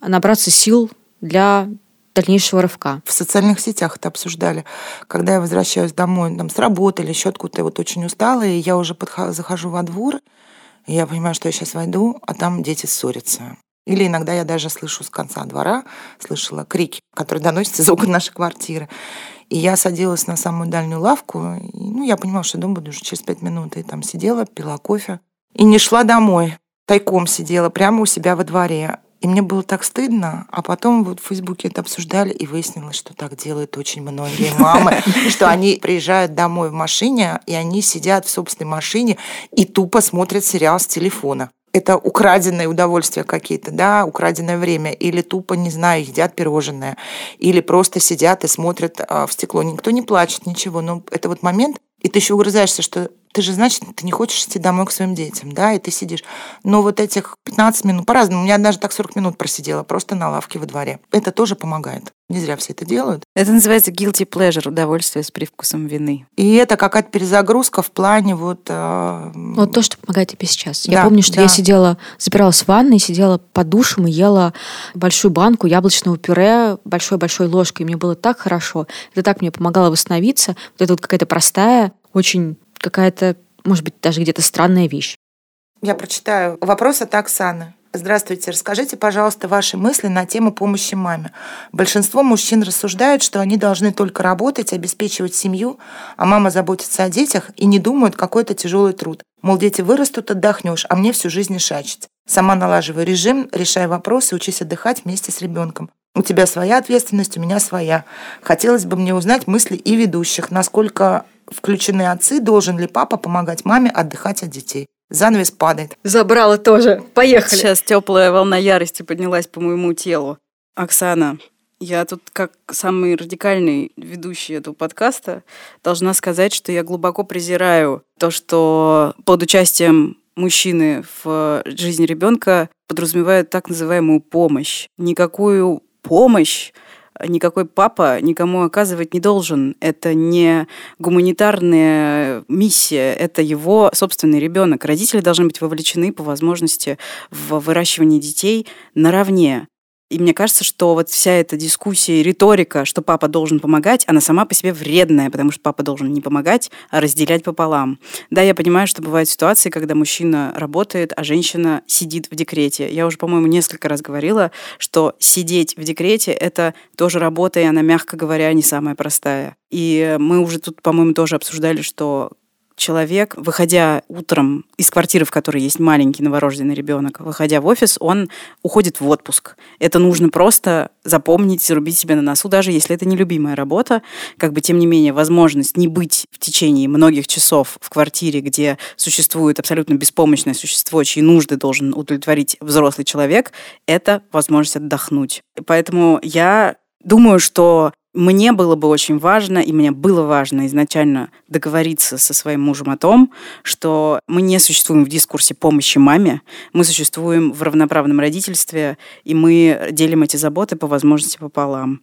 набраться сил для дальнейшего рывка. В социальных сетях это обсуждали. Когда я возвращаюсь домой там, с работы или еще откуда-то вот очень устала, и я уже подхожу, захожу во двор, и я понимаю, что я сейчас войду, а там дети ссорятся. Или иногда я даже слышу с конца двора, слышала крики, которые доносятся из окон нашей квартиры. И я садилась на самую дальнюю лавку, и, ну, я понимала, что дом буду уже через пять минут, и там сидела, пила кофе. И не шла домой, тайком сидела прямо у себя во дворе. И мне было так стыдно, а потом вот в Фейсбуке это обсуждали, и выяснилось, что так делают очень многие мамы, что они приезжают домой в машине, и они сидят в собственной машине и тупо смотрят сериал с телефона это украденное удовольствие какие-то, да, украденное время, или тупо, не знаю, едят пирожное, или просто сидят и смотрят а, в стекло. Никто не плачет, ничего, но это вот момент, и ты еще угрызаешься, что ты же, значит, ты не хочешь идти домой к своим детям, да, и ты сидишь. Но вот этих 15 минут, по-разному, у меня даже так 40 минут просидела, просто на лавке во дворе. Это тоже помогает. Не зря все это делают. Это называется guilty pleasure, удовольствие с привкусом вины. И это какая-то перезагрузка в плане вот... Э... Вот то, что помогает тебе сейчас. Да, я помню, что да. я сидела, запиралась в ванной, сидела под душем и ела большую банку яблочного пюре большой-большой ложкой. И мне было так хорошо. Это так мне помогало восстановиться. Вот это вот какая-то простая, очень какая-то, может быть, даже где-то странная вещь. Я прочитаю вопрос от Оксаны. Здравствуйте. Расскажите, пожалуйста, ваши мысли на тему помощи маме. Большинство мужчин рассуждают, что они должны только работать, обеспечивать семью, а мама заботится о детях и не думают, какой это тяжелый труд. Мол, дети вырастут, отдохнешь, а мне всю жизнь шачить. Сама налаживай режим, решай вопросы, учись отдыхать вместе с ребенком. У тебя своя ответственность, у меня своя. Хотелось бы мне узнать мысли и ведущих, насколько включены отцы, должен ли папа помогать маме отдыхать от детей. Занавес падает. Забрала тоже. Поехали. Сейчас теплая волна ярости поднялась по моему телу. Оксана, я тут как самый радикальный ведущий этого подкаста должна сказать, что я глубоко презираю то, что под участием мужчины в жизни ребенка подразумевают так называемую помощь. Никакую помощь никакой папа никому оказывать не должен. Это не гуманитарная миссия, это его собственный ребенок. Родители должны быть вовлечены по возможности в выращивание детей наравне. И мне кажется, что вот вся эта дискуссия и риторика, что папа должен помогать, она сама по себе вредная, потому что папа должен не помогать, а разделять пополам. Да, я понимаю, что бывают ситуации, когда мужчина работает, а женщина сидит в декрете. Я уже, по-моему, несколько раз говорила, что сидеть в декрете — это тоже работа, и она, мягко говоря, не самая простая. И мы уже тут, по-моему, тоже обсуждали, что человек, выходя утром из квартиры, в которой есть маленький новорожденный ребенок, выходя в офис, он уходит в отпуск. Это нужно просто запомнить, зарубить себе на носу, даже если это не любимая работа. Как бы, тем не менее, возможность не быть в течение многих часов в квартире, где существует абсолютно беспомощное существо, чьи нужды должен удовлетворить взрослый человек, это возможность отдохнуть. Поэтому я думаю, что мне было бы очень важно, и мне было важно изначально договориться со своим мужем о том, что мы не существуем в дискурсе помощи маме, мы существуем в равноправном родительстве, и мы делим эти заботы по возможности пополам.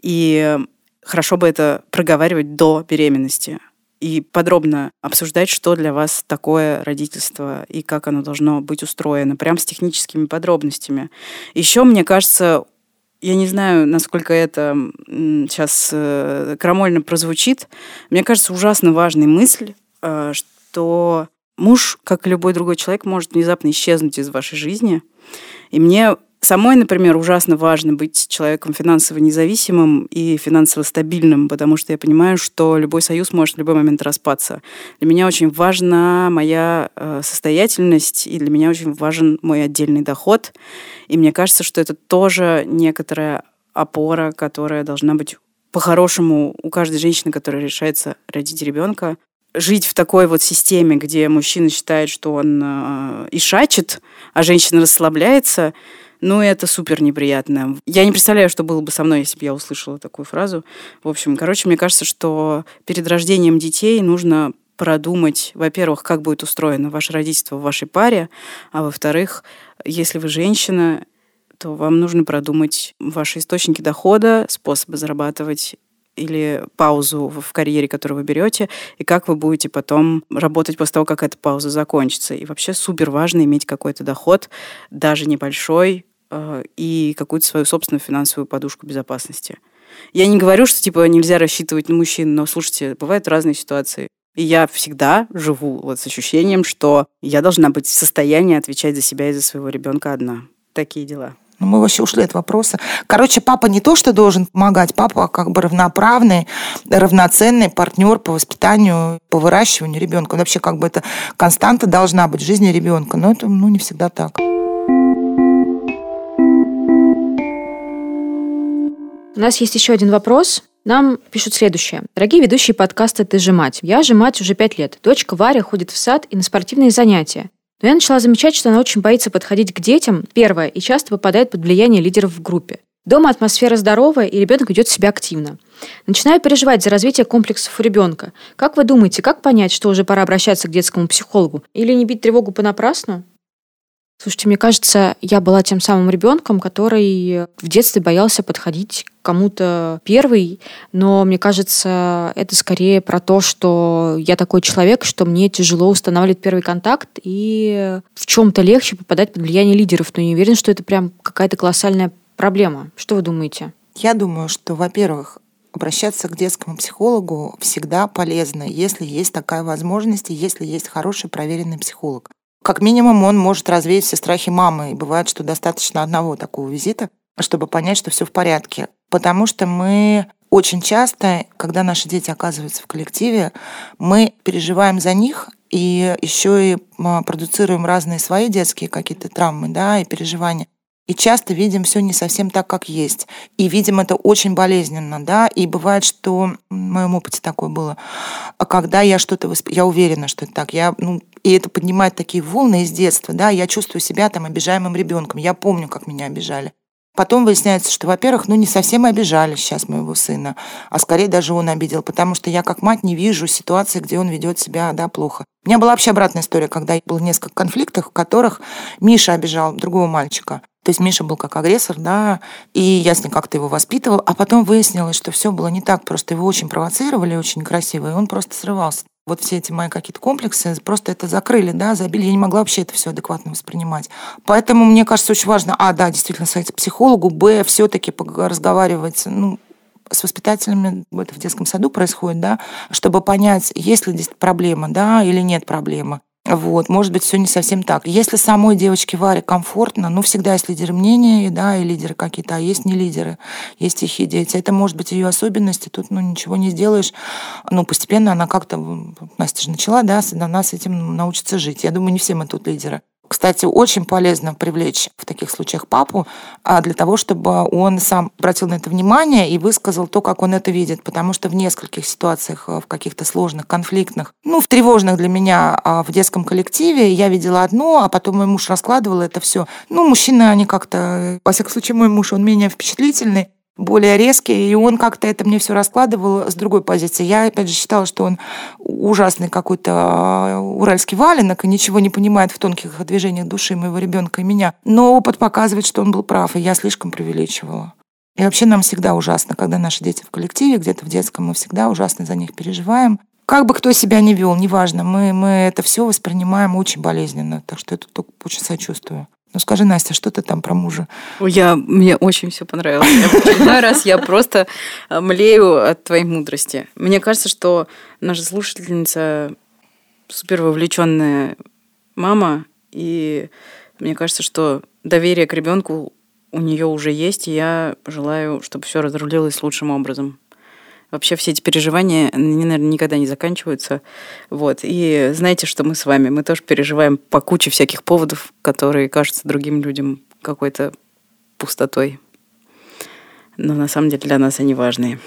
И хорошо бы это проговаривать до беременности и подробно обсуждать, что для вас такое родительство и как оно должно быть устроено, прям с техническими подробностями. Еще, мне кажется, я не знаю, насколько это сейчас э, крамольно прозвучит. Мне кажется, ужасно важной мысль, э, что муж, как и любой другой человек, может внезапно исчезнуть из вашей жизни. И мне Самой, например, ужасно важно быть человеком финансово независимым и финансово стабильным, потому что я понимаю, что любой союз может в любой момент распаться. Для меня очень важна моя э, состоятельность, и для меня очень важен мой отдельный доход. И мне кажется, что это тоже некоторая опора, которая должна быть по-хорошему у каждой женщины, которая решается родить ребенка, жить в такой вот системе, где мужчина считает, что он э, ишачит, а женщина расслабляется – Ну, это супер неприятно. Я не представляю, что было бы со мной, если бы я услышала такую фразу. В общем, короче, мне кажется, что перед рождением детей нужно продумать, во-первых, как будет устроено ваше родительство в вашей паре, а во-вторых, если вы женщина, то вам нужно продумать ваши источники дохода, способы зарабатывать или паузу в карьере, которую вы берете, и как вы будете потом работать после того, как эта пауза закончится. И вообще супер важно иметь какой-то доход, даже небольшой, и какую-то свою собственную финансовую подушку безопасности. Я не говорю, что типа нельзя рассчитывать на мужчин, но слушайте, бывают разные ситуации. И я всегда живу вот с ощущением, что я должна быть в состоянии отвечать за себя и за своего ребенка одна. Такие дела. Ну, мы вообще ушли от вопроса. Короче, папа не то, что должен помогать, папа как бы равноправный, равноценный партнер по воспитанию, по выращиванию ребенка. Вообще как бы это константа должна быть в жизни ребенка, но это ну, не всегда так. У нас есть еще один вопрос. Нам пишут следующее. Дорогие ведущие подкаста «Ты же мать». Я же мать уже пять лет. Дочка Варя ходит в сад и на спортивные занятия. Но я начала замечать, что она очень боится подходить к детям, первое, и часто попадает под влияние лидеров в группе. Дома атмосфера здоровая, и ребенок ведет себя активно. Начинаю переживать за развитие комплексов у ребенка. Как вы думаете, как понять, что уже пора обращаться к детскому психологу? Или не бить тревогу понапрасну? Слушайте, мне кажется, я была тем самым ребенком, который в детстве боялся подходить к кому-то первый, но мне кажется, это скорее про то, что я такой человек, что мне тяжело устанавливать первый контакт и в чем-то легче попадать под влияние лидеров, но не уверен, что это прям какая-то колоссальная проблема. Что вы думаете? Я думаю, что, во-первых, обращаться к детскому психологу всегда полезно, если есть такая возможность и если есть хороший проверенный психолог как минимум он может развеять все страхи мамы. И бывает, что достаточно одного такого визита, чтобы понять, что все в порядке. Потому что мы очень часто, когда наши дети оказываются в коллективе, мы переживаем за них и еще и продуцируем разные свои детские какие-то травмы, да, и переживания. И часто видим все не совсем так, как есть. И видим это очень болезненно, да. И бывает, что в моем опыте такое было, а когда я что-то восп... я уверена, что это так, я, ну, и это поднимает такие волны из детства, да, я чувствую себя там обижаемым ребенком, я помню, как меня обижали. Потом выясняется, что, во-первых, ну не совсем обижали сейчас моего сына, а скорее даже он обидел, потому что я как мать не вижу ситуации, где он ведет себя да, плохо. У меня была вообще обратная история, когда было несколько конфликтов, в которых Миша обижал другого мальчика. То есть Миша был как агрессор, да, и я с ним как-то его воспитывал, а потом выяснилось, что все было не так, просто его очень провоцировали, очень красиво, и он просто срывался. Вот все эти мои какие-то комплексы просто это закрыли, да, забили. Я не могла вообще это все адекватно воспринимать. Поэтому мне кажется очень важно, а, да, действительно, сходить к психологу, б, все-таки разговаривать, ну, с воспитателями, это в детском саду происходит, да, чтобы понять, есть ли здесь проблема, да, или нет проблемы. Вот, может быть, все не совсем так. Если самой девочке Варе комфортно, ну, всегда есть лидеры мнения, да, и лидеры какие-то, а есть не лидеры, есть тихие дети. Это может быть ее особенности, тут, ну, ничего не сделаешь. Ну, постепенно она как-то, Настя же начала, да, она с этим научится жить. Я думаю, не все мы тут лидеры. Кстати, очень полезно привлечь в таких случаях папу а, для того, чтобы он сам обратил на это внимание и высказал то, как он это видит. Потому что в нескольких ситуациях, э, в каких-то сложных, конфликтных, ну, в тревожных для меня а, в детском коллективе я видела одно, а потом мой муж раскладывал это все. Ну, мужчины, они как-то... Во всяком случае, мой муж, он менее впечатлительный более резкий, и он как-то это мне все раскладывал с другой позиции. Я, опять же, считала, что он ужасный какой-то а, уральский валенок и ничего не понимает в тонких движениях души моего ребенка и меня. Но опыт показывает, что он был прав, и я слишком преувеличивала. И вообще нам всегда ужасно, когда наши дети в коллективе, где-то в детском, мы всегда ужасно за них переживаем. Как бы кто себя не вел, неважно, мы, мы это все воспринимаем очень болезненно. Так что это только очень сочувствую. Ну скажи, Настя, что ты там про мужа? Я, мне очень все понравилось. В очередной раз я просто э, млею от твоей мудрости. Мне кажется, что наша слушательница супер вовлеченная мама, и мне кажется, что доверие к ребенку у нее уже есть, и я желаю, чтобы все разрулилось лучшим образом. Вообще все эти переживания, они, наверное, никогда не заканчиваются. Вот. И знаете, что мы с вами? Мы тоже переживаем по куче всяких поводов, которые кажутся другим людям какой-то пустотой. Но на самом деле для нас они важные.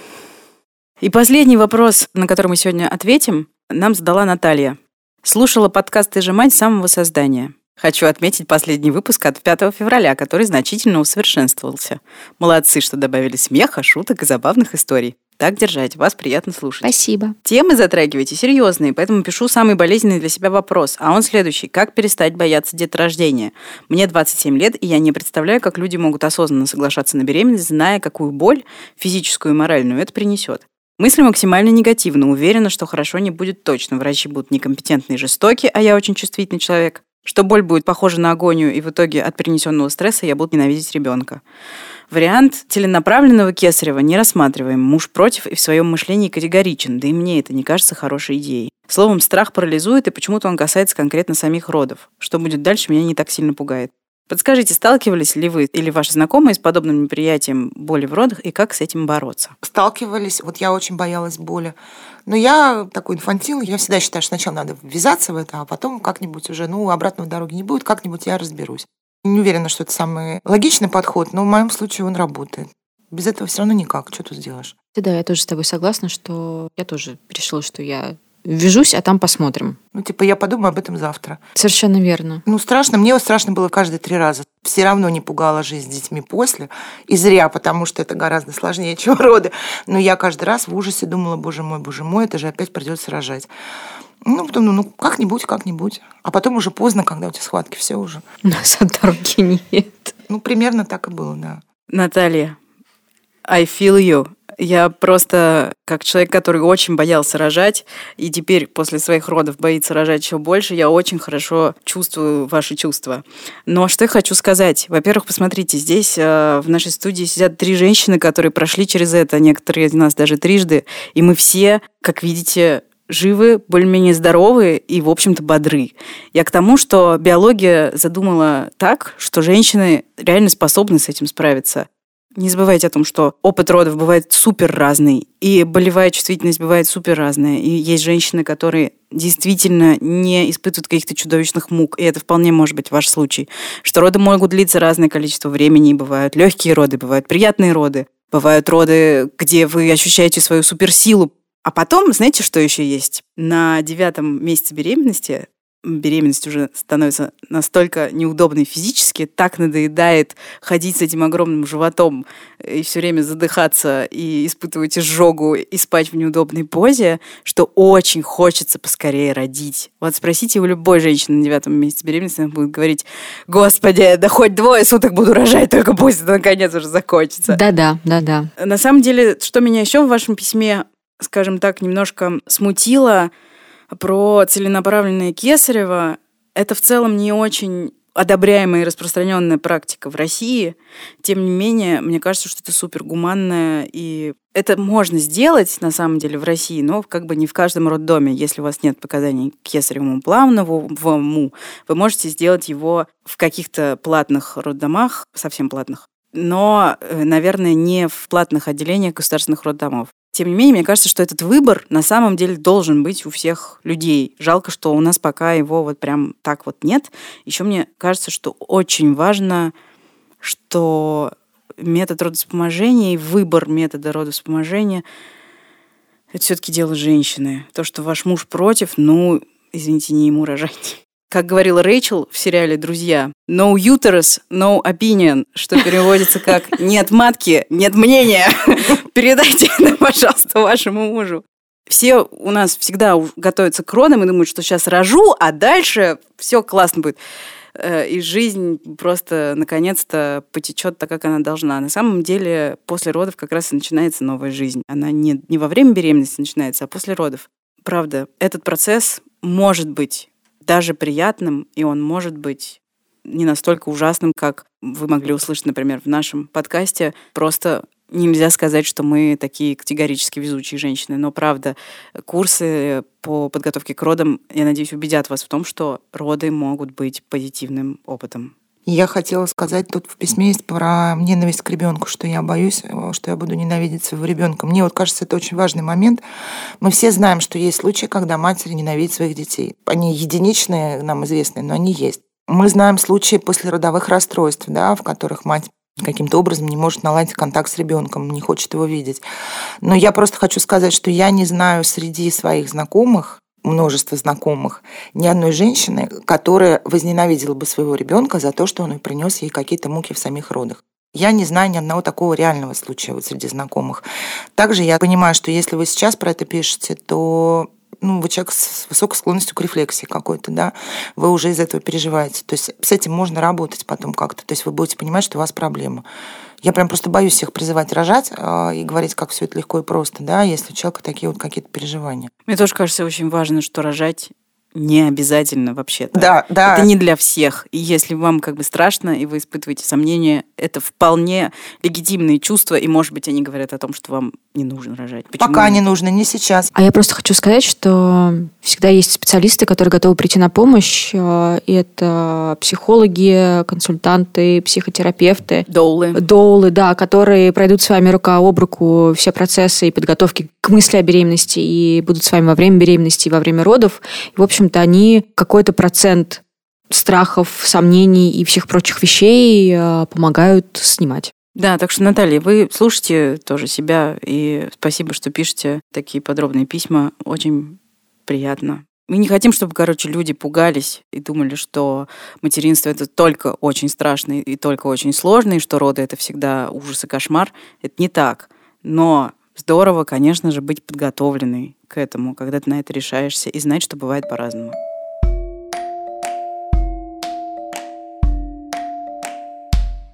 И последний вопрос, на который мы сегодня ответим, нам задала Наталья. Слушала подкаст «Ты же мать» с самого создания. Хочу отметить последний выпуск от 5 февраля, который значительно усовершенствовался. Молодцы, что добавили смеха, шуток и забавных историй. Так держать, вас приятно слушать. Спасибо. Темы затрагиваете серьезные, поэтому пишу самый болезненный для себя вопрос. А он следующий. Как перестать бояться деторождения? Мне 27 лет, и я не представляю, как люди могут осознанно соглашаться на беременность, зная, какую боль, физическую и моральную, это принесет. Мысли максимально негативно. Уверена, что хорошо не будет точно. Врачи будут некомпетентны и жестоки, а я очень чувствительный человек. Что боль будет похожа на агонию, и в итоге от перенесенного стресса я буду ненавидеть ребенка. Вариант целенаправленного кесарева не рассматриваем. Муж против и в своем мышлении категоричен, да и мне это не кажется хорошей идеей. Словом, страх парализует, и почему-то он касается конкретно самих родов. Что будет дальше, меня не так сильно пугает. Подскажите, сталкивались ли вы или ваши знакомые с подобным неприятием боли в родах и как с этим бороться? Сталкивались. Вот я очень боялась боли. Но я такой инфантил, я всегда считаю, что сначала надо ввязаться в это, а потом как-нибудь уже, ну, обратной дороги не будет, как-нибудь я разберусь. Не уверена, что это самый логичный подход, но в моем случае он работает. Без этого все равно никак. Что тут сделаешь? Да, я тоже с тобой согласна, что я тоже решила, что я ввяжусь, а там посмотрим. Ну, типа, я подумаю об этом завтра. Совершенно верно. Ну, страшно. Мне страшно было каждые три раза. Все равно не пугала жизнь с детьми после. И зря, потому что это гораздо сложнее, чем роды. Но я каждый раз в ужасе думала, боже мой, боже мой, это же опять придется рожать. Ну, потом, ну, ну, как-нибудь, как-нибудь. А потом уже поздно, когда у тебя схватки, все уже. У нас от дороги нет. Ну, примерно так и было, да. Наталья, I feel you. Я просто, как человек, который очень боялся рожать, и теперь после своих родов боится рожать еще больше, я очень хорошо чувствую ваши чувства. Но что я хочу сказать? Во-первых, посмотрите, здесь э, в нашей студии сидят три женщины, которые прошли через это, некоторые из нас даже трижды, и мы все, как видите, живы, более-менее здоровы и, в общем-то, бодры. Я к тому, что биология задумала так, что женщины реально способны с этим справиться. Не забывайте о том, что опыт родов бывает супер разный, и болевая чувствительность бывает супер разная. И есть женщины, которые действительно не испытывают каких-то чудовищных мук, и это вполне может быть ваш случай. Что роды могут длиться разное количество времени, бывают легкие роды, бывают приятные роды, бывают роды, где вы ощущаете свою суперсилу. А потом, знаете, что еще есть? На девятом месяце беременности беременность уже становится настолько неудобной физически, так надоедает ходить с этим огромным животом и все время задыхаться и испытывать изжогу и спать в неудобной позе, что очень хочется поскорее родить. Вот спросите у любой женщины на девятом месяце беременности, она будет говорить, господи, да хоть двое суток буду рожать, только пусть это наконец уже закончится. Да-да, да-да. На самом деле, что меня еще в вашем письме, скажем так, немножко смутило, про целенаправленное кесарево. Это в целом не очень одобряемая и распространенная практика в России. Тем не менее, мне кажется, что это супер гуманное, и это можно сделать, на самом деле, в России, но как бы не в каждом роддоме. Если у вас нет показаний к кесаревому плавному, вы можете сделать его в каких-то платных роддомах, совсем платных, но, э, наверное, не в платных отделениях государственных роддомов. Тем не менее, мне кажется, что этот выбор на самом деле должен быть у всех людей. Жалко, что у нас пока его вот прям так вот нет. Еще мне кажется, что очень важно, что метод родовспоможения и выбор метода родовспоможения это все-таки дело женщины. То, что ваш муж против, ну, извините, не ему рожать. Как говорила Рэйчел в сериале «Друзья», «No uterus, no opinion», что переводится как «нет матки, нет мнения». Передайте это, пожалуйста, вашему мужу. Все у нас всегда готовятся к родам и думают, что сейчас рожу, а дальше все классно будет. Э, и жизнь просто наконец-то потечет так, как она должна. На самом деле после родов как раз и начинается новая жизнь. Она не, не во время беременности начинается, а после родов. Правда, этот процесс может быть даже приятным, и он может быть не настолько ужасным, как вы могли услышать, например, в нашем подкасте. Просто нельзя сказать, что мы такие категорически везучие женщины. Но, правда, курсы по подготовке к родам, я надеюсь, убедят вас в том, что роды могут быть позитивным опытом. Я хотела сказать, тут в письме есть про ненависть к ребенку, что я боюсь, э, что я буду ненавидеть своего ребенка. Мне вот кажется, это очень важный момент. Мы все знаем, что есть случаи, когда матери ненавидят своих детей. Они единичные, нам известные, но они есть. Мы знаем случаи после родовых расстройств, да, в которых мать каким-то образом не может наладить контакт с ребенком, не хочет его видеть. Но я просто хочу сказать, что я не знаю среди своих знакомых множество знакомых, ни одной женщины, которая возненавидела бы своего ребенка за то, что он принес ей какие-то муки в самих родах. Я не знаю ни одного такого реального случая вот среди знакомых. Также я понимаю, что если вы сейчас про это пишете, то ну, вы человек с высокой склонностью к рефлексии какой-то, да, вы уже из этого переживаете. То есть с этим можно работать потом как-то. То есть вы будете понимать, что у вас проблема. Я прям просто боюсь всех призывать рожать э, и говорить, как все это легко и просто, да, если у человека такие вот какие-то переживания. Мне тоже кажется очень важно, что рожать не обязательно вообще-то. Да, да. Это не для всех. И если вам как бы страшно, и вы испытываете сомнения, это вполне легитимные чувства, и, может быть, они говорят о том, что вам не нужно рожать. Почему? Пока не нужно, не сейчас. А я просто хочу сказать, что всегда есть специалисты, которые готовы прийти на помощь. Э, и это психологи, консультанты, психотерапевты. Доулы. Доулы, да, которые пройдут с вами рука об руку все процессы и подготовки к мысли о беременности, и будут с вами во время беременности и во время родов. И, в общем, общем-то, они какой-то процент страхов, сомнений и всех прочих вещей э, помогают снимать. Да, так что, Наталья, вы слушайте тоже себя, и спасибо, что пишете такие подробные письма. Очень приятно. Мы не хотим, чтобы, короче, люди пугались и думали, что материнство это только очень страшно и только очень сложно, и что роды это всегда ужас и кошмар. Это не так. Но здорово, конечно же, быть подготовленной к этому, когда ты на это решаешься, и знать, что бывает по-разному.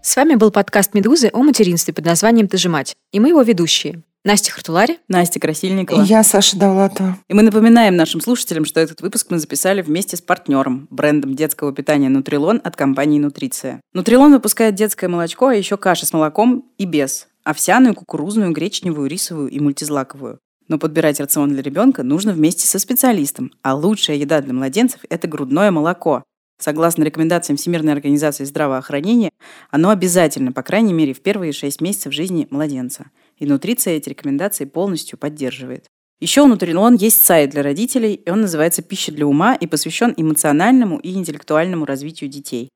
С вами был подкаст «Медузы» о материнстве под названием «Ты же мать». И мы его ведущие. Настя Хартулари. Настя Красильникова. И я, Саша Давлатова. И мы напоминаем нашим слушателям, что этот выпуск мы записали вместе с партнером, брендом детского питания «Нутрилон» от компании «Нутриция». «Нутрилон» выпускает детское молочко, а еще каши с молоком и без. Овсяную, кукурузную, гречневую, рисовую и мультизлаковую. Но подбирать рацион для ребенка нужно вместе со специалистом, а лучшая еда для младенцев – это грудное молоко. Согласно рекомендациям Всемирной организации здравоохранения, оно обязательно, по крайней мере, в первые шесть месяцев жизни младенца. И нутриция эти рекомендации полностью поддерживает. Еще у Нутрилон есть сайт для родителей, и он называется «Пища для ума» и посвящен эмоциональному и интеллектуальному развитию детей.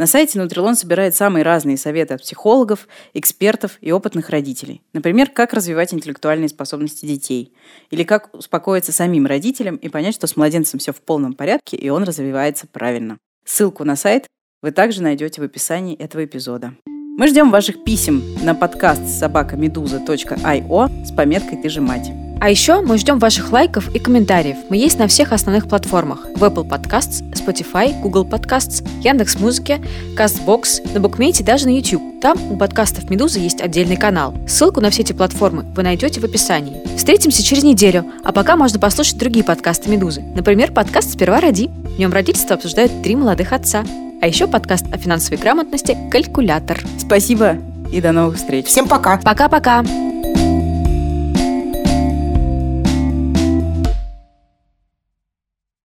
На сайте Нутрилон собирает самые разные советы от психологов, экспертов и опытных родителей. Например, как развивать интеллектуальные способности детей. Или как успокоиться самим родителям и понять, что с младенцем все в полном порядке и он развивается правильно. Ссылку на сайт вы также найдете в описании этого эпизода. Мы ждем ваших писем на подкаст собакамедуза.io с пометкой «Ты же мать». А еще мы ждем ваших лайков и комментариев. Мы есть на всех основных платформах. В Apple Podcasts, Spotify, Google Podcasts, Яндекс.Музыке, CastBox, на Букмейте, даже на YouTube. Там у подкастов «Медузы» есть отдельный канал. Ссылку на все эти платформы вы найдете в описании. Встретимся через неделю, а пока можно послушать другие подкасты «Медузы». Например, подкаст «Сперва роди». В нем родительство обсуждают три молодых отца. А еще подкаст о финансовой грамотности «Калькулятор». Спасибо и до новых встреч. Всем пока. Пока-пока.